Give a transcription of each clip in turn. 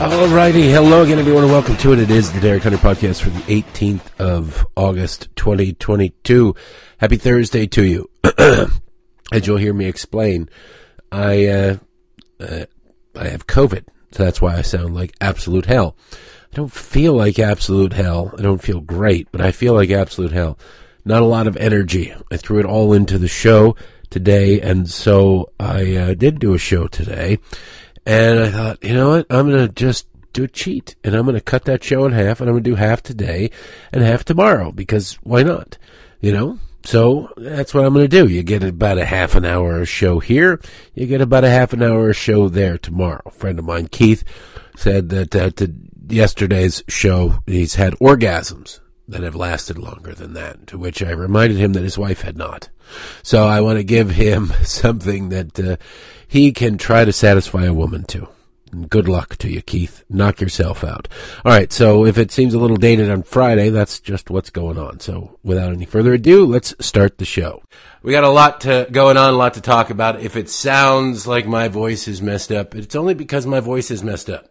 Alrighty, hello again, everyone, and welcome to it. It is the Derek Hunter podcast for the 18th of August, 2022. Happy Thursday to you. As you'll hear me explain, I uh, uh, I have COVID, so that's why I sound like absolute hell. I don't feel like absolute hell. I don't feel great, but I feel like absolute hell. Not a lot of energy. I threw it all into the show today, and so I uh, did do a show today. And I thought, you know what? I'm going to just do a cheat and I'm going to cut that show in half and I'm going to do half today and half tomorrow because why not? You know? So that's what I'm going to do. You get about a half an hour show here. You get about a half an hour show there tomorrow. A friend of mine, Keith, said that uh, to yesterday's show, he's had orgasms that have lasted longer than that, to which I reminded him that his wife had not. So I want to give him something that uh, he can try to satisfy a woman to. Good luck to you, Keith. Knock yourself out. All right. So if it seems a little dated on Friday, that's just what's going on. So without any further ado, let's start the show. We got a lot to going on, a lot to talk about. If it sounds like my voice is messed up, it's only because my voice is messed up.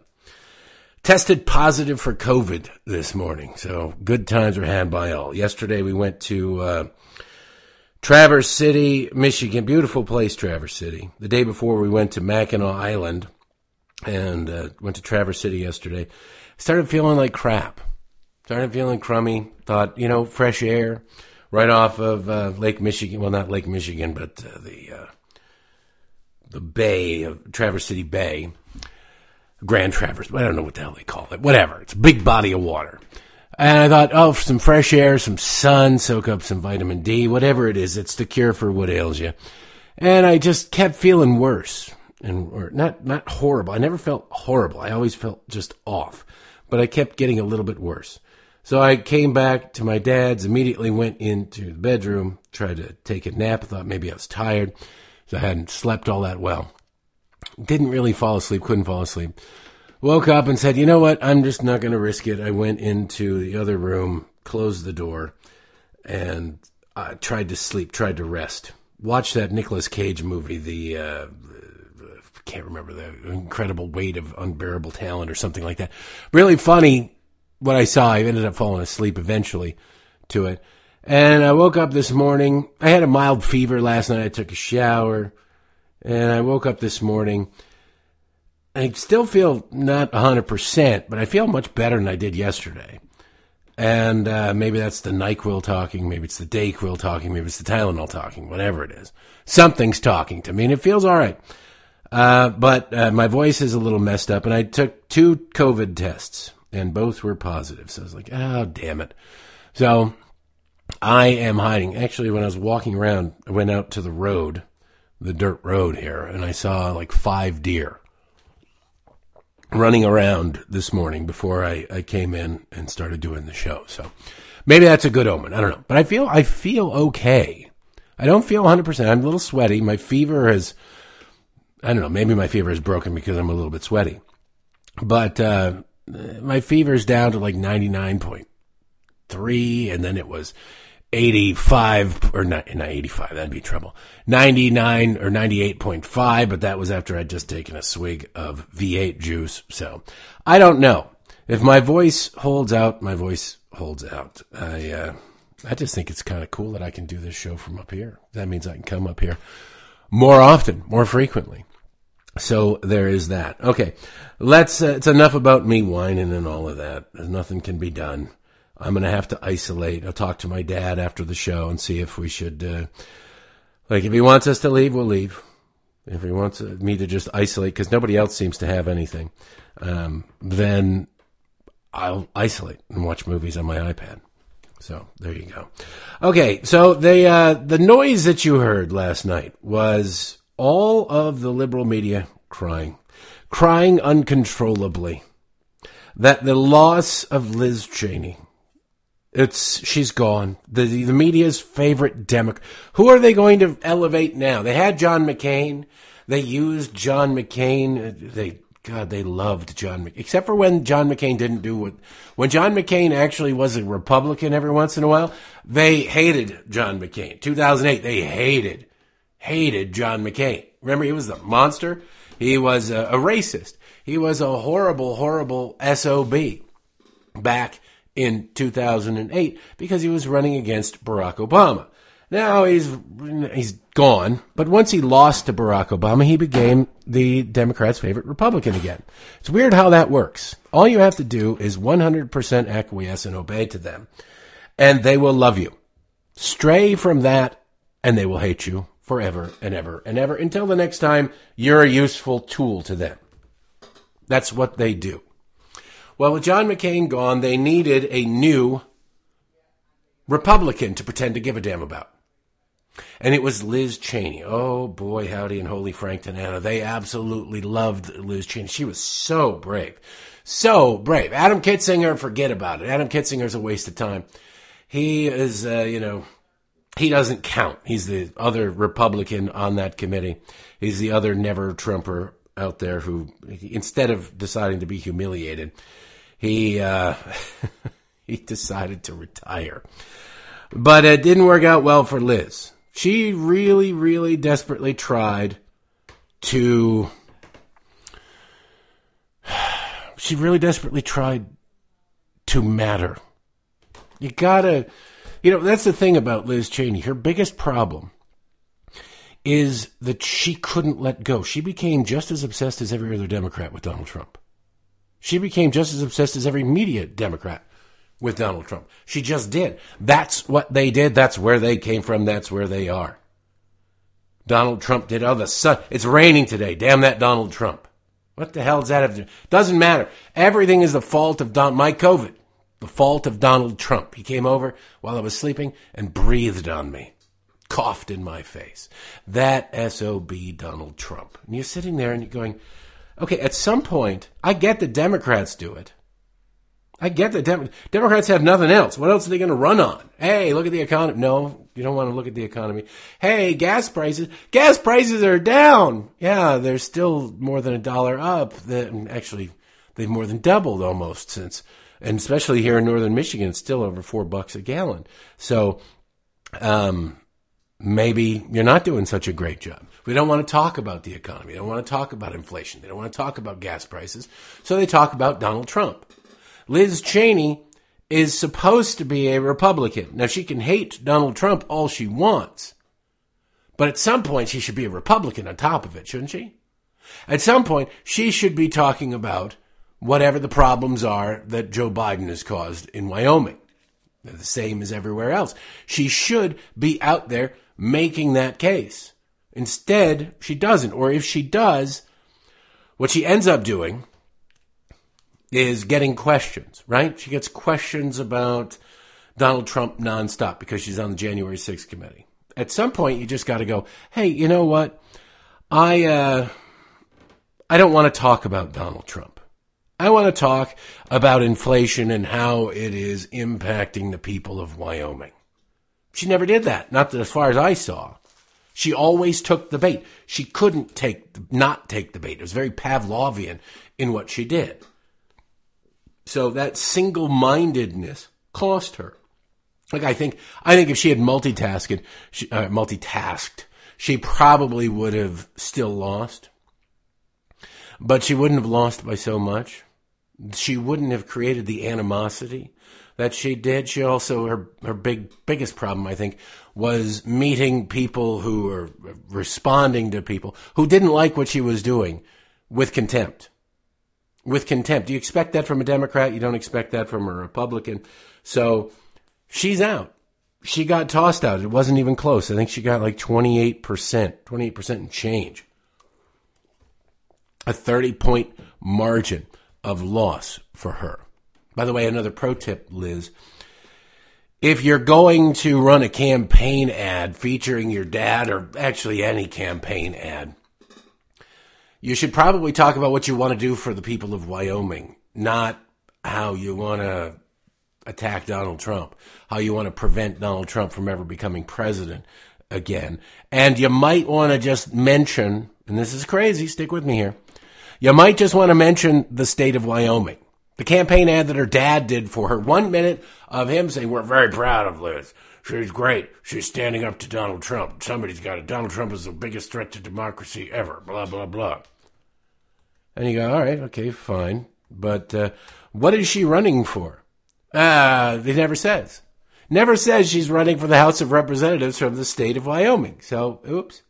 Tested positive for COVID this morning. So good times were had by all. Yesterday we went to, uh, Traverse City, Michigan. Beautiful place, Traverse City. The day before, we went to Mackinac Island and uh, went to Traverse City yesterday. Started feeling like crap. Started feeling crummy. Thought, you know, fresh air right off of uh, Lake Michigan. Well, not Lake Michigan, but uh, the uh, the bay of Traverse City Bay. Grand Traverse. But I don't know what the hell they call it. Whatever. It's a big body of water. And I thought, oh, some fresh air, some sun, soak up some vitamin D, whatever it is. It's the cure for what ails you. And I just kept feeling worse and or not not horrible. I never felt horrible. I always felt just off, but I kept getting a little bit worse. So I came back to my dad's. Immediately went into the bedroom, tried to take a nap. I thought maybe I was tired, so I hadn't slept all that well. Didn't really fall asleep. Couldn't fall asleep woke up and said, you know what? I'm just not going to risk it. I went into the other room, closed the door, and I tried to sleep, tried to rest. Watch that Nicolas Cage movie, the, uh, can't remember the incredible weight of unbearable talent or something like that. Really funny what I saw. I ended up falling asleep eventually to it. And I woke up this morning. I had a mild fever last night. I took a shower and I woke up this morning I still feel not 100%, but I feel much better than I did yesterday. And uh, maybe that's the NyQuil talking, maybe it's the DayQuil talking, maybe it's the Tylenol talking, whatever it is. Something's talking to me, and it feels all right. Uh, but uh, my voice is a little messed up, and I took two COVID tests, and both were positive. So I was like, oh, damn it. So I am hiding. Actually, when I was walking around, I went out to the road, the dirt road here, and I saw like five deer running around this morning before I, I came in and started doing the show. So maybe that's a good omen. I don't know, but I feel I feel okay. I don't feel 100. percent I'm a little sweaty. My fever has I don't know. Maybe my fever is broken because I'm a little bit sweaty, but uh, my fever is down to like 99.3, and then it was 85 or not, not 85 that'd be trouble. 99 or 98.5 but that was after i'd just taken a swig of v8 juice so. I don't know. If my voice holds out my voice holds out. I uh, i just think it's kind of cool that i can do this show from up here. That means i can come up here more often more frequently. So there is that. Okay. Let's uh, it's enough about me whining and all of that. There's nothing can be done I'm going to have to isolate. I'll talk to my dad after the show and see if we should, uh, like, if he wants us to leave, we'll leave. If he wants me to just isolate, because nobody else seems to have anything, um, then I'll isolate and watch movies on my iPad. So there you go. Okay, so the uh, the noise that you heard last night was all of the liberal media crying, crying uncontrollably that the loss of Liz Cheney it's she's gone. The the media's favorite Democrat. Who are they going to elevate now? They had John McCain. They used John McCain. They God, they loved John McCain. Except for when John McCain didn't do what, when John McCain actually was a Republican every once in a while, they hated John McCain. 2008, they hated, hated John McCain. Remember, he was a monster. He was a, a racist. He was a horrible, horrible SOB back in 2008 because he was running against Barack Obama. Now he's he's gone, but once he lost to Barack Obama, he became the Democrats' favorite Republican again. It's weird how that works. All you have to do is 100% acquiesce and obey to them, and they will love you. Stray from that, and they will hate you forever and ever and ever until the next time you're a useful tool to them. That's what they do. Well, with John McCain gone, they needed a new Republican to pretend to give a damn about. And it was Liz Cheney. Oh boy, howdy and holy Frankton Anna. They absolutely loved Liz Cheney. She was so brave. So brave. Adam Kinzinger, forget about it. Adam Kinzinger's a waste of time. He is, uh, you know, he doesn't count. He's the other Republican on that committee. He's the other never Trumper out there who, instead of deciding to be humiliated, he, uh, he decided to retire. But it didn't work out well for Liz. She really, really desperately tried to. She really desperately tried to matter. You gotta. You know, that's the thing about Liz Cheney. Her biggest problem is that she couldn't let go. She became just as obsessed as every other Democrat with Donald Trump. She became just as obsessed as every media Democrat with Donald Trump. She just did. That's what they did. That's where they came from. That's where they are. Donald Trump did. Oh, the sun. It's raining today. Damn that Donald Trump. What the hell does that? Doesn't matter. Everything is the fault of Don, my COVID. The fault of Donald Trump. He came over while I was sleeping and breathed on me. Coughed in my face. That SOB Donald Trump. And you're sitting there and you're going, okay, at some point, I get the Democrats do it. I get that Dem- Democrats have nothing else. What else are they going to run on? Hey, look at the economy. No, you don't want to look at the economy. Hey, gas prices. Gas prices are down. Yeah, they're still more than a dollar up. Actually, they've more than doubled almost since, and especially here in northern Michigan, it's still over four bucks a gallon. So, um, maybe you're not doing such a great job. We don't want to talk about the economy. They don't want to talk about inflation. They don't want to talk about gas prices. So they talk about Donald Trump. Liz Cheney is supposed to be a Republican. Now, she can hate Donald Trump all she wants, but at some point, she should be a Republican on top of it, shouldn't she? At some point, she should be talking about whatever the problems are that Joe Biden has caused in Wyoming. They're the same as everywhere else. She should be out there making that case. Instead, she doesn't. Or if she does, what she ends up doing is getting questions, right? She gets questions about Donald Trump nonstop because she's on the January 6th committee. At some point, you just got to go, hey, you know what? I, uh, I don't want to talk about Donald Trump. I want to talk about inflation and how it is impacting the people of Wyoming. She never did that, not that as far as I saw. She always took the bait. She couldn't take, not take the bait. It was very Pavlovian in what she did. So that single mindedness cost her. Like I think, I think if she had multitasked, she, uh, multitasked, she probably would have still lost. But she wouldn't have lost by so much. She wouldn't have created the animosity that she did. She also her her big biggest problem, I think, was meeting people who were responding to people who didn't like what she was doing with contempt with contempt. You expect that from a Democrat. You don't expect that from a Republican. So she's out. She got tossed out. It wasn't even close. I think she got like 28%, 28% and change. A 30 point margin of loss for her. By the way, another pro tip, Liz. If you're going to run a campaign ad featuring your dad, or actually any campaign ad, you should probably talk about what you want to do for the people of Wyoming, not how you want to attack Donald Trump, how you want to prevent Donald Trump from ever becoming president again. And you might want to just mention, and this is crazy, stick with me here. you might just want to mention the state of Wyoming. The campaign ad that her dad did for her. One minute of him saying, We're very proud of Liz. She's great. She's standing up to Donald Trump. Somebody's got it. Donald Trump is the biggest threat to democracy ever. Blah, blah, blah. And you go, All right, okay, fine. But uh, what is she running for? Uh, it never says. Never says she's running for the House of Representatives from the state of Wyoming. So, oops.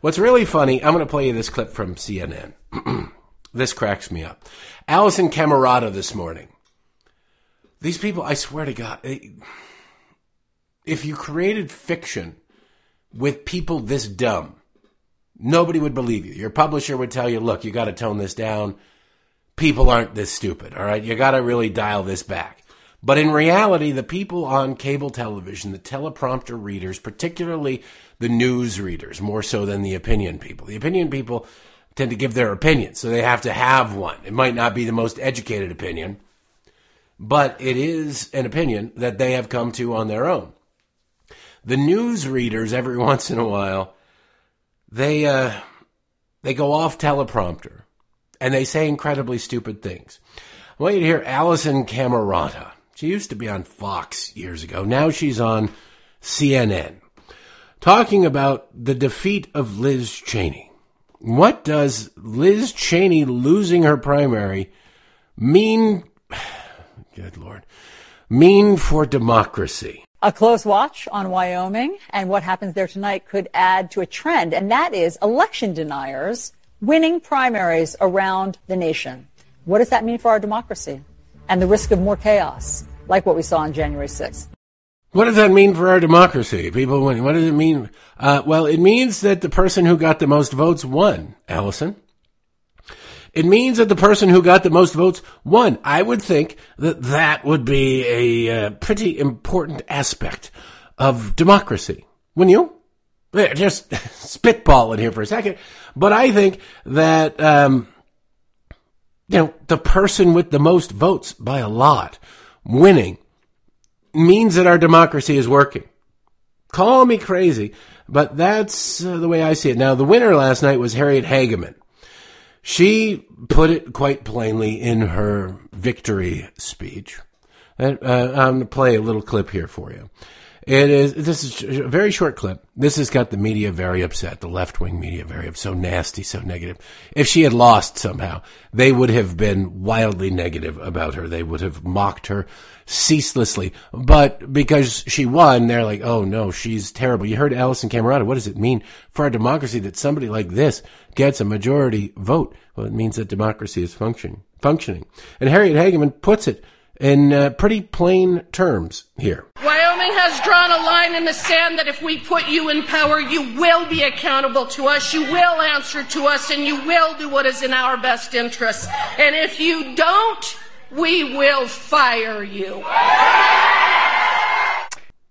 What's really funny, I'm going to play you this clip from CNN. this cracks me up. Alisyn Camerota this morning. These people, I swear to God, if you created fiction with people this dumb, nobody would believe you. Your publisher would tell you, look, you got to tone this down. People aren't this stupid, all right? You got to really dial this back. But in reality, the people on cable television, the teleprompter readers, particularly the news readers, more so than the opinion people, the opinion people tend to give their opinion, so they have to have one. It might not be the most educated opinion, but it is an opinion that they have come to on their own. The news readers, every once in a while, they uh, they go off teleprompter and they say incredibly stupid things. I want you to hear Alisyn Camerota. She used to be on Fox years ago. Now she's on CNN talking about the defeat of Liz Cheney. What does Liz Cheney losing her primary mean? Good Lord. Mean for democracy? A close watch on Wyoming and what happens there tonight could add to a trend, and that is election deniers winning primaries around the nation. What does that mean for our democracy and the risk of more chaos? like what we saw on January 6th. What does that mean for our democracy? People winning. What does it mean? Uh, well, it means that the person who got the most votes won, Alisyn. It means that the person who got the most votes won. I would think that that would be a uh, pretty important aspect of democracy. Wouldn't you? Just spitball it here for a second. But I think that, um, you know, the person with the most votes by a lot winning means that our democracy is working. Call me crazy, but that's uh, the way I see it. Now, the winner last night was Harriet Hageman. She put it quite plainly in her victory speech. Uh, I'm going to play a little clip here for you. It is. This is a very short clip. This has got the media very upset. The left wing media very upset. So nasty, so negative. If she had lost somehow, they would have been wildly negative about her. They would have mocked her ceaselessly. But because she won, they're like, "Oh no, she's terrible." You heard Alisyn Camerota. What does it mean for our democracy that somebody like this gets a majority vote? Well, it means that democracy is functioning. Functioning. And Harriet Hageman puts it in uh, pretty plain terms here. Wyoming has drawn a line in the sand that if we put you in power, you will be accountable to us, you will answer to us, and you will do what is in our best interest. And if you don't, we will fire you.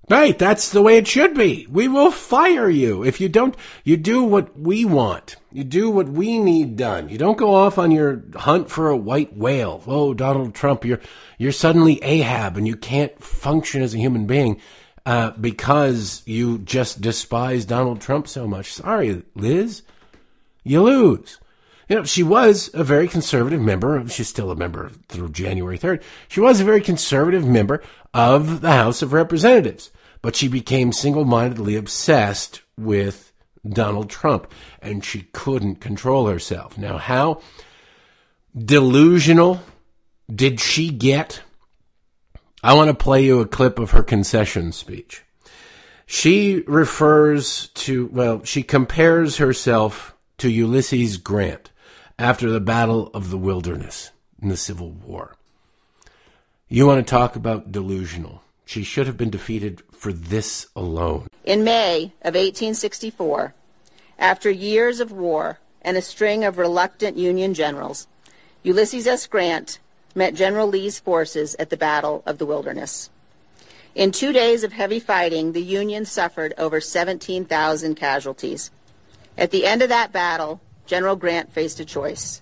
Right, that's the way it should be. We will fire you. If you don't, you do what we want. You do what we need done. You don't go off on your hunt for a white whale. Oh, Donald Trump, you're, you're suddenly Ahab and you can't function as a human being, uh, because you just despise Donald Trump so much. Sorry, Liz. You lose. You know, she was a very conservative member. She's still a member through January 3rd. She was a very conservative member of the House of Representatives but she became single mindedly obsessed with Donald Trump and she couldn't control herself. Now, how delusional did she get? I want to play you a clip of her concession speech. She refers to, well, she compares herself to Ulysses Grant after the Battle of the Wilderness in the Civil War. You want to talk about delusional? She should have been defeated for this alone. In May of 1864, after years of war and a string of reluctant Union generals, Ulysses S. Grant met General Lee's forces at the Battle of the Wilderness. In two days of heavy fighting, the Union suffered over 17,000 casualties. At the end of that battle, General Grant faced a choice.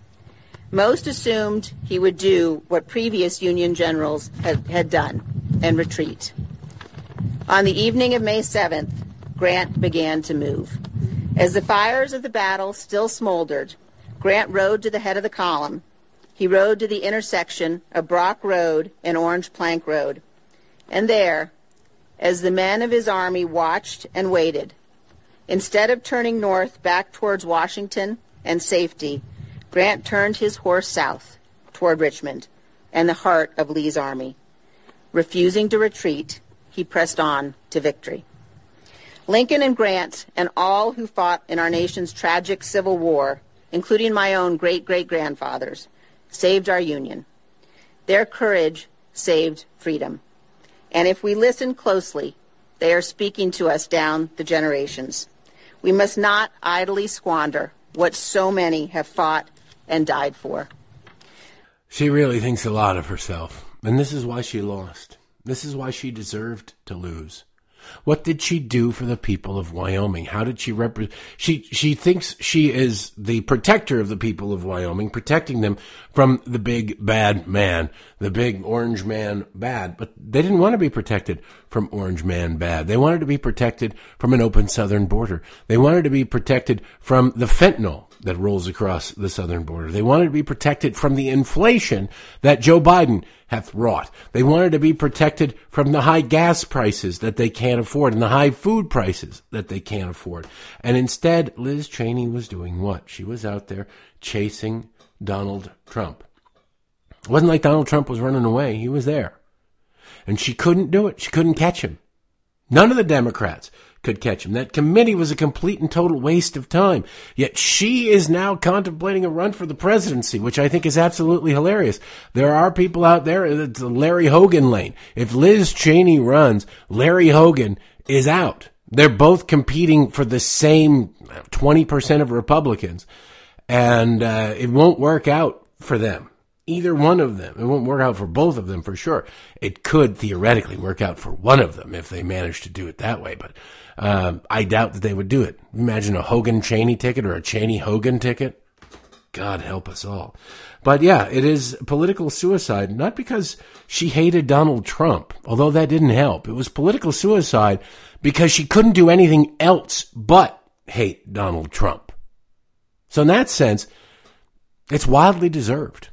Most assumed he would do what previous Union generals had, had done and retreat. On the evening of May 7th, Grant began to move. As the fires of the battle still smoldered, Grant rode to the head of the column. He rode to the intersection of Brock Road and Orange Plank Road. And there, as the men of his army watched and waited, instead of turning north back towards Washington and safety, Grant turned his horse south toward Richmond and the heart of Lee's army. Refusing to retreat, he pressed on to victory. Lincoln and Grant and all who fought in our nation's tragic Civil War, including my own great great grandfathers, saved our Union. Their courage saved freedom. And if we listen closely, they are speaking to us down the generations. We must not idly squander what so many have fought and died for. She really thinks a lot of herself, and this is why she lost. This is why she deserved to lose. What did she do for the people of Wyoming? How did she represent? She she thinks she is the protector of the people of Wyoming, protecting them from the big bad man, the big orange man bad. But they didn't want to be protected from orange man bad. They wanted to be protected from an open southern border. They wanted to be protected from the fentanyl that rolls across the southern border. They wanted to be protected from the inflation that Joe Biden hath wrought. They wanted to be protected from the high gas prices that they can't afford and the high food prices that they can't afford. And instead, Liz Cheney was doing what? She was out there chasing Donald Trump. It wasn't like Donald Trump was running away. He was there. And she couldn't do it. She couldn't catch him. None of the Democrats could catch him. That committee was a complete and total waste of time. Yet she is now contemplating a run for the presidency, which I think is absolutely hilarious. There are people out there, it's the Larry Hogan lane. If Liz Cheney runs, Larry Hogan is out. They're both competing for the same 20% of Republicans. And uh, it won't work out for them either one of them. It won't work out for both of them for sure. It could theoretically work out for one of them if they managed to do it that way, but um, I doubt that they would do it. Imagine a Hogan Cheney ticket or a Cheney Hogan ticket. God help us all. But yeah, it is political suicide, not because she hated Donald Trump, although that didn't help. It was political suicide because she couldn't do anything else but hate Donald Trump. So in that sense, it's wildly deserved.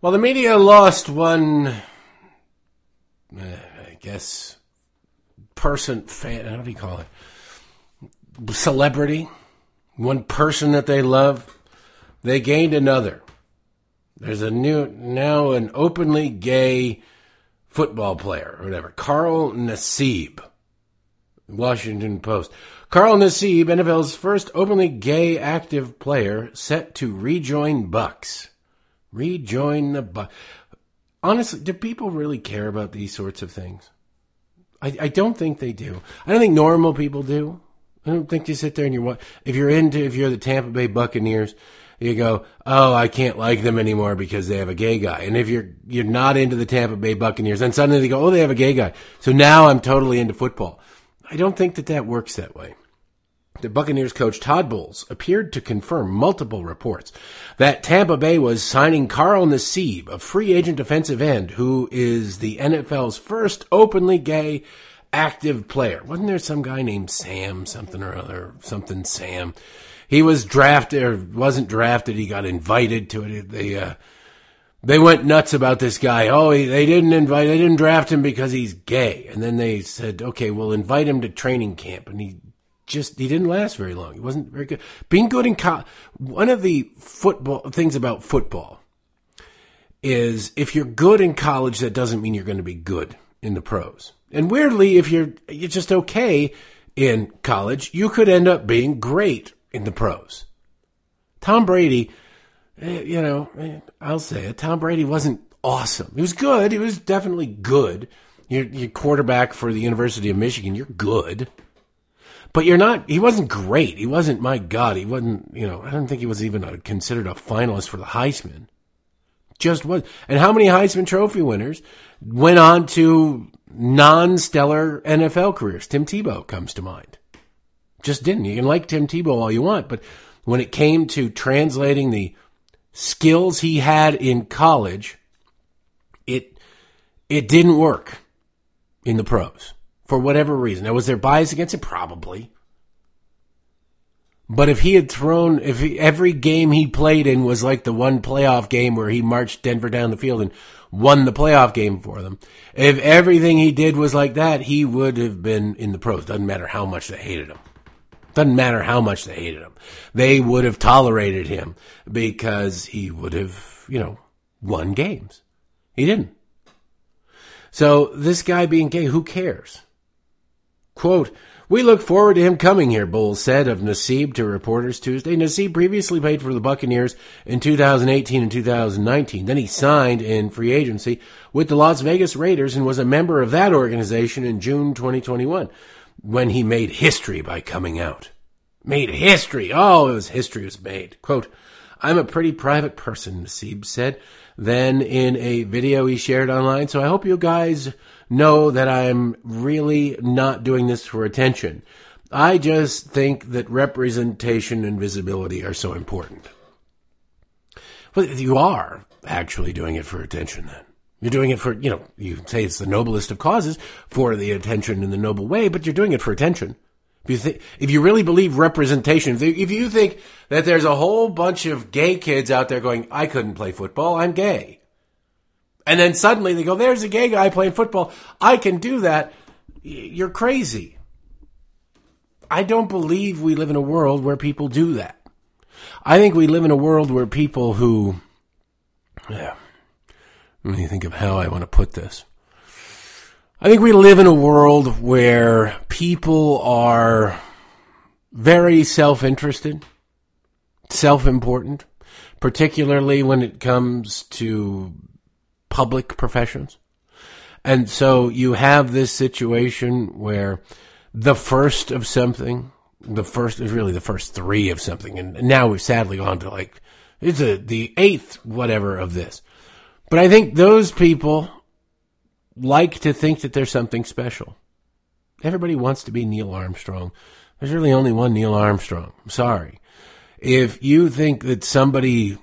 Well, the media lost one, uh, I guess, person, fan, how do you call it? Celebrity, one person that they love, they gained another. There's a new, now an openly gay football player or whatever, Carl Nassib, Washington Post. Carl Nassib, NFL's first openly gay active player, set to rejoin Bucs. Rejoin the Bucs. Honestly, do people really care about these sorts of things? I, I don't think they do. I don't think normal people do. I don't think you sit there and you're if you're into if you're the Tampa Bay Buccaneers, you go, oh, I can't like them anymore because they have a gay guy. And if you're you're not into the Tampa Bay Buccaneers, then suddenly they go, oh, they have a gay guy. So now I'm totally into football. I don't think that that works that way. The Buccaneers coach Todd Bowles appeared to confirm multiple reports that Tampa Bay was signing Carl Nassib, a free agent defensive end who is the NFL's first openly gay active player. Wasn't there some guy named Sam something or other, something Sam? He was drafted or wasn't drafted. He got invited to it. They, uh, they went nuts about this guy. Oh, he, they didn't invite, they didn't draft him because he's gay. And then they said, okay, we'll invite him to training camp. And he just he didn't last very long. He wasn't very good. Being good in college, one of the football things about football is if you're good in college, that doesn't mean you're going to be good in the pros. And weirdly, if you're you're just okay in college, you could end up being great in the pros. Tom Brady, eh, you know, eh, I'll say it. Tom Brady wasn't awesome. He was good. He was definitely good. You're, you're quarterback for the University of Michigan. You're good. But you're not. He wasn't great. He wasn't. My God, he wasn't. You know, I don't think he was even a, considered a finalist for the Heisman. Just was. And how many Heisman Trophy winners went on to non-stellar NFL careers? Tim Tebow comes to mind. Just didn't. You can like Tim Tebow all you want, but when it came to translating the skills he had in college, it it didn't work in the pros for whatever reason. Now, was there bias against it? Probably. But if he had thrown, if he, every game he played in was like the one playoff game where he marched Denver down the field and won the playoff game for them, if everything he did was like that, he would have been in the pros. Doesn't matter how much they hated him. Doesn't matter how much they hated him. They would have tolerated him because he would have, you know, won games. He didn't. So this guy being gay, who cares? Quote, we look forward to him coming here, Bowles said of Nassib to reporters Tuesday. Nassib previously played for the Buccaneers in 2018 and 2019. Then he signed in free agency with the Las Vegas Raiders and was a member of that organization in June 2021 when he made history by coming out. Made history. Oh, it was history was made. Quote, I'm a pretty private person, Nassib said then in a video he shared online. So I hope you guys know that I'm really not doing this for attention. I just think that representation and visibility are so important. Well, you are actually doing it for attention then. You're doing it for, you know, you say it's the noblest of causes for the attention in the noble way, but you're doing it for attention. If you if you really believe representation, if you think that there's a whole bunch of gay kids out there going, I couldn't play football, I'm gay. And then suddenly they go, there's a gay guy playing football, I can do that. You're crazy. I don't believe we live in a world where people do that. I think we live in a world where people who, yeah, let me think of how I want to put this. I think we live in a world where people are very self interested, self important, particularly when it comes to public professions. And so you have this situation where the first of something, the first is really the first three of something, and now we've sadly gone to like it's a, the eighth whatever of this. But I think those people like to think that there's something special. Everybody wants to be Neil Armstrong. There's really only one Neil Armstrong. I'm sorry. If you think that somebody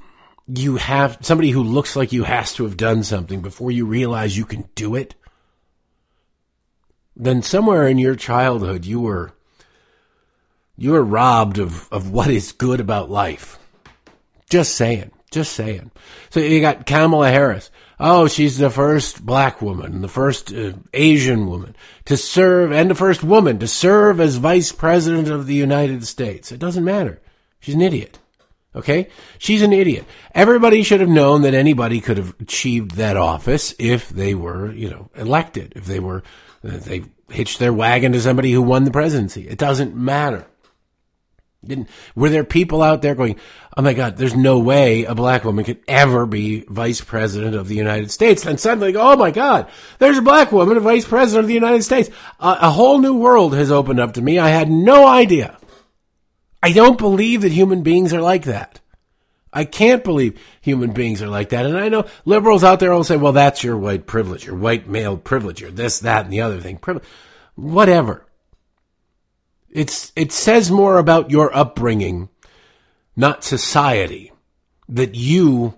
you have somebody who looks like you has to have done something before you realize you can do it, then somewhere in your childhood you were you were robbed of, of what is good about life. Just saying. Just saying. So you got Kamala Harris. Oh, she's the first black woman, the first uh, Asian woman to serve, and the first woman to serve as vice president of the United States. It doesn't matter. She's an idiot. Okay? She's an idiot. Everybody should have known that anybody could have achieved that office if they were, you know, elected, if they were, if they hitched their wagon to somebody who won the presidency. It doesn't matter. Didn't, were there people out there going, oh my God, there's no way a black woman could ever be vice president of the United States. And suddenly, oh my God, there's a black woman, a vice president of the United States. Uh, a whole new world has opened up to me. I had no idea. I don't believe that human beings are like that. I can't believe human beings are like that. And I know liberals out there will say, well, that's your white privilege, your white male privilege, or this, that, and the other thing. Privilege. Whatever. It's, it says more about your upbringing, not society, that you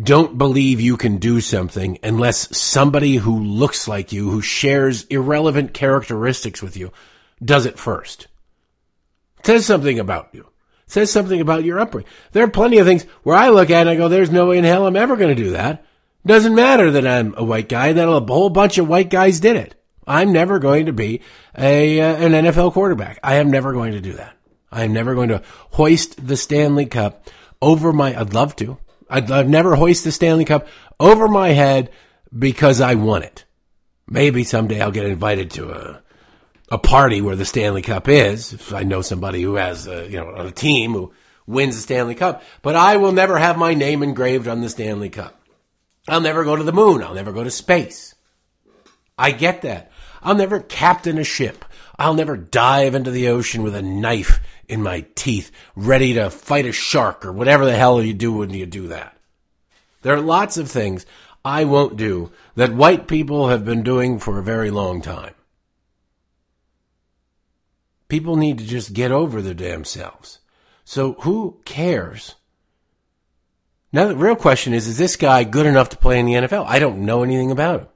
don't believe you can do something unless somebody who looks like you, who shares irrelevant characteristics with you, does it first. It says something about you. It says something about your upbringing. There are plenty of things where I look at and I go, there's no way in hell I'm ever going to do that. Doesn't matter that I'm a white guy, that a whole bunch of white guys did it. I'm never going to be a uh, an NFL quarterback. I am never going to do that. I am never going to hoist the Stanley Cup over my. I'd love to. I'd, I'd never hoist the Stanley Cup over my head because I won it. Maybe someday I'll get invited to a a party where the Stanley Cup is. If I know somebody who has a, you know a team who wins the Stanley Cup, but I will never have my name engraved on the Stanley Cup. I'll never go to the moon. I'll never go to space. I get that. I'll never captain a ship. I'll never dive into the ocean with a knife in my teeth, ready to fight a shark or whatever the hell you do when you do that. There are lots of things I won't do that white people have been doing for a very long time. People need to just get over their damn selves. So who cares? Now the real question is, is this guy good enough to play in the NFL? I don't know anything about him.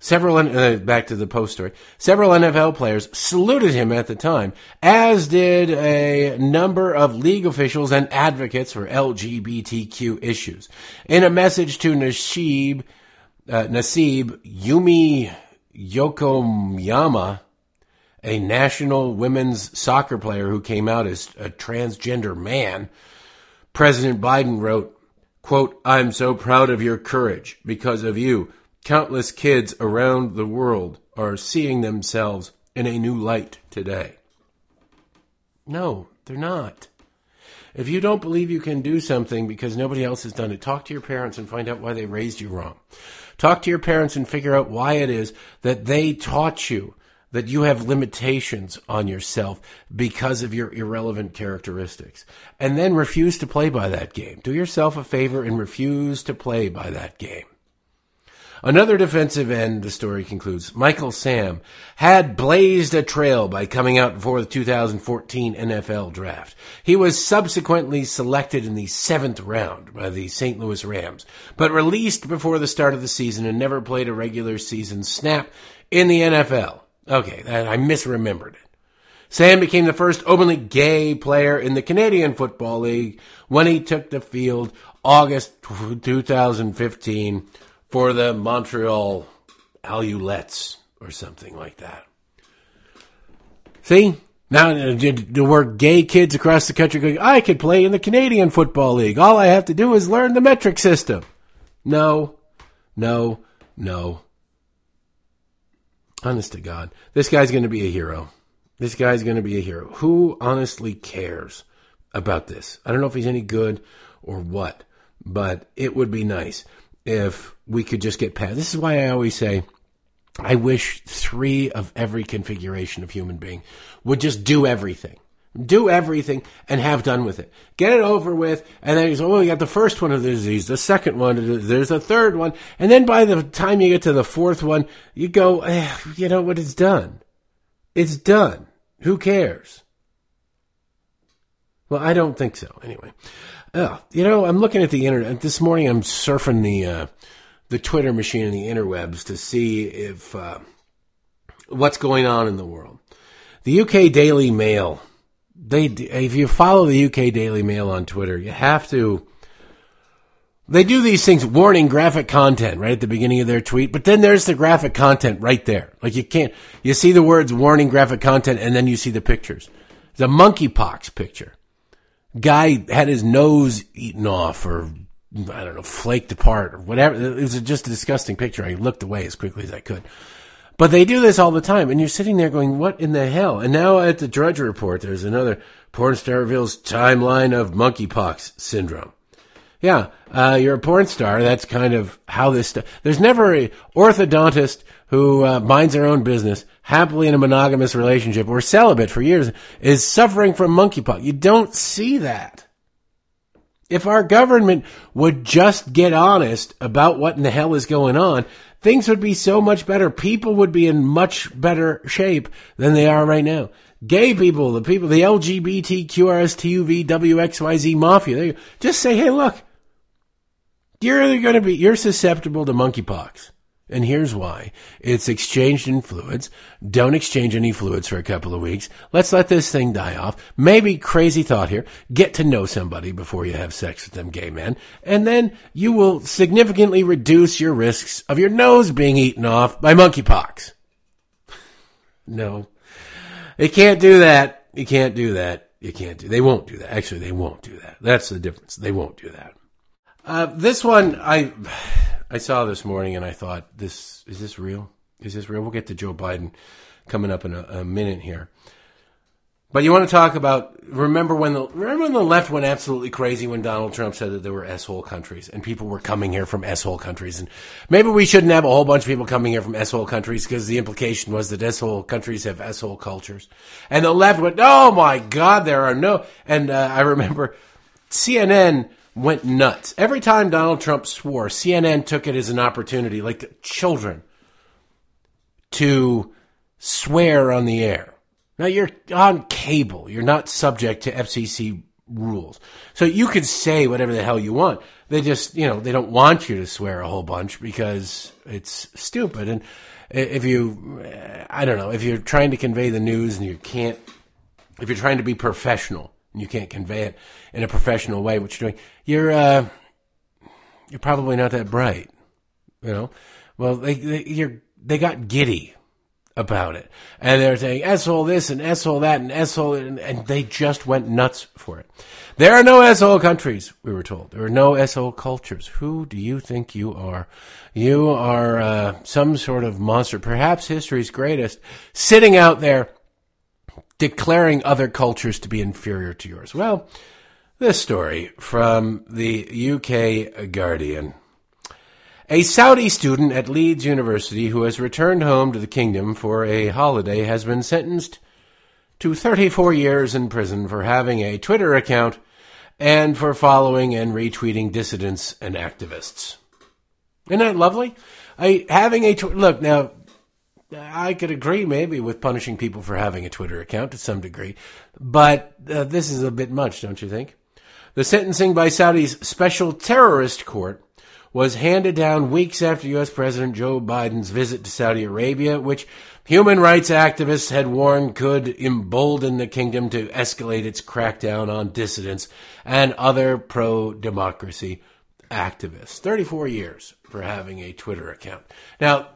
Several, uh, back to the post story, several NFL players saluted him at the time, as did a number of league officials and advocates for LGBTQ issues. In a message to Nassib, uh, Nassib Kumi Yokoyama, a national women's soccer player who came out as a transgender man, President Biden wrote, quote, I'm so proud of your courage because of you Countless kids around the world are seeing themselves in a new light today. No, they're not. If you don't believe you can do something because nobody else has done it, talk to your parents and find out why they raised you wrong. Talk to your parents and figure out why it is that they taught you that you have limitations on yourself because of your irrelevant characteristics. And then refuse to play by that game. Do yourself a favor and refuse to play by that game. Another defensive end, the story concludes, Michael Sam, had blazed a trail by coming out before the 2014 NFL draft. He was subsequently selected in the seventh round by the St. Louis Rams, but released before the start of the season and never played a regular season snap in the NFL. Okay, I misremembered it. Sam became the first openly gay player in the Canadian Football League when he took the field August 2015 for the Montreal Alouettes or something like that. See? Now, there were gay kids across the country going, I could play in the Canadian Football League. All I have to do is learn the metric system. No, no, no. Honest to God, this guy's going to be a hero. This guy's going to be a hero. Who honestly cares about this? I don't know if he's any good or what, but it would be nice if we could just get past. This is why I always say, I wish three of every configuration of human being would just do everything. Do everything and have done with it. Get it over with, and then you say, oh, you got the first one of the disease, the second one, there's a third one, and then by the time you get to the fourth one, you go, eh, you know what, it's done. It's done. Who cares? Well, I don't think so. Anyway, uh, you know, I'm looking at the internet this morning. I'm surfing the uh, the Twitter machine and the interwebs to see if uh, what's going on in the world. The UK Daily Mail. They, if you follow the UK Daily Mail on Twitter, you have to. They do these things, warning graphic content right at the beginning of their tweet, but then there's the graphic content right there. Like you can't, you see the words warning graphic content and then you see the pictures. The monkeypox picture. Guy had his nose eaten off or I don't know, flaked apart or whatever. It was just a disgusting picture. I looked away as quickly as I could. But they do this all the time, and you're sitting there going, "What in the hell?" And now at the Drudge Report, there's another porn star reveals timeline of monkeypox syndrome. Yeah, uh, you're a porn star. That's kind of how this stuff. There's never a orthodontist who uh, minds their own business, happily in a monogamous relationship or celibate for years, is suffering from monkeypox. You don't see that. If our government would just get honest about what in the hell is going on, things would be so much better. People would be in much better shape than they are right now. Gay people, the people, the LGBTQRSTUV WXYZ mafia, they just say, hey, look, you're going to be, you're susceptible to monkeypox. And here's why. It's exchanged in fluids. Don't exchange any fluids for a couple of weeks. Let's let this thing die off. Maybe crazy thought here. Get to know somebody before you have sex with them gay men. And then you will significantly reduce your risks of your nose being eaten off by monkeypox. no. They can't do that. You can't do that. You can't do. They won't do that. Actually, they won't do that. That's the difference. They won't do that. Uh, this one, I I saw this morning and I thought, this is this real? Is this real? We'll get to Joe Biden coming up in a, a minute here. But you want to talk about remember when the remember when the left went absolutely crazy when Donald Trump said that there were s-hole countries and people were coming here from s-hole countries and maybe we shouldn't have a whole bunch of people coming here from s-hole countries because the implication was that s-hole countries have s-hole cultures and the left went oh my god there are no and uh, I remember CNN went nuts. Every time Donald Trump swore, CNN took it as an opportunity, like children, to swear on the air. Now you're on cable. You're not subject to FCC rules. So you could say whatever the hell you want. They just, you know, they don't want you to swear a whole bunch because it's stupid. And if you, I don't know, if you're trying to convey the news and you can't, if you're trying to be professional and you can't convey it in a professional way, what you're doing, you're, uh, you're probably not that bright, you know? Well, they, they, you're, they got giddy about it. And they're saying asshole this and asshole that and asshole, and, and they just went nuts for it. There are no asshole countries, we were told. There are no asshole cultures. Who do you think you are? You are uh, some sort of monster, perhaps history's greatest, sitting out there declaring other cultures to be inferior to yours. Well, this story from the UK Guardian. A Saudi student at Leeds University who has returned home to the kingdom for a holiday has been sentenced to 34 years in prison for having a Twitter account and for following and retweeting dissidents and activists. Isn't that lovely? I having a tw- look now. I could agree maybe with punishing people for having a Twitter account to some degree, but uh, this is a bit much, don't you think? The sentencing by Saudi's special terrorist court was handed down weeks after U.S. President Joe Biden's visit to Saudi Arabia, which human rights activists had warned could embolden the kingdom to escalate its crackdown on dissidents and other pro democracy activists. 34 years for having a Twitter account. Now,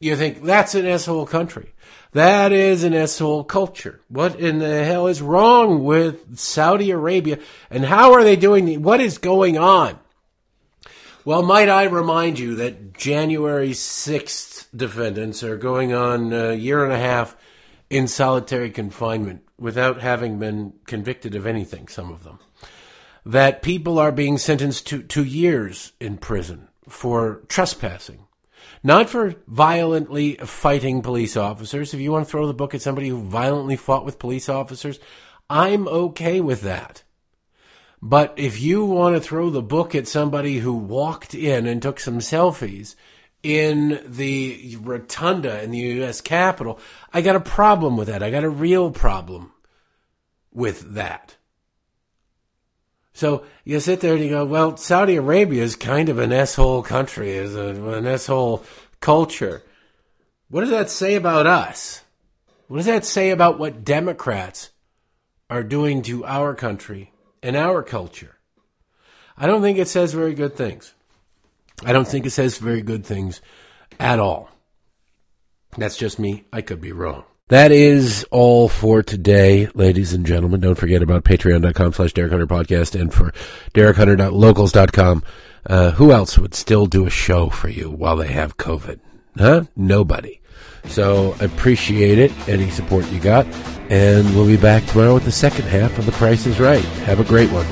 you think that's an asshole country. That is an asshole culture. What in the hell is wrong with Saudi Arabia? And how are they doing? What is going on? Well, might I remind you that January 6th defendants are going on a year and a half in solitary confinement without having been convicted of anything, some of them. That people are being sentenced to, to years in prison for trespassing. Not for violently fighting police officers. If you want to throw the book at somebody who violently fought with police officers, I'm okay with that. But if you want to throw the book at somebody who walked in and took some selfies in the rotunda in the U.S. Capitol, I got a problem with that. I got a real problem with that. So you sit there and you go, well, Saudi Arabia is kind of an asshole country, is an asshole culture. What does that say about us? What does that say about what Democrats are doing to our country and our culture. I don't think it says very good things. I don't think it says very good things at all. That's just me. I could be wrong. That is all for today, ladies and gentlemen. Don't forget about patreon.com slash Derek Hunter podcast and for derekhunter.locals.com. Uh, who else would still do a show for you while they have COVID? Huh? Nobody. So I appreciate it, any support you got. And we'll be back tomorrow with the second half of The Price is Right. Have a great one.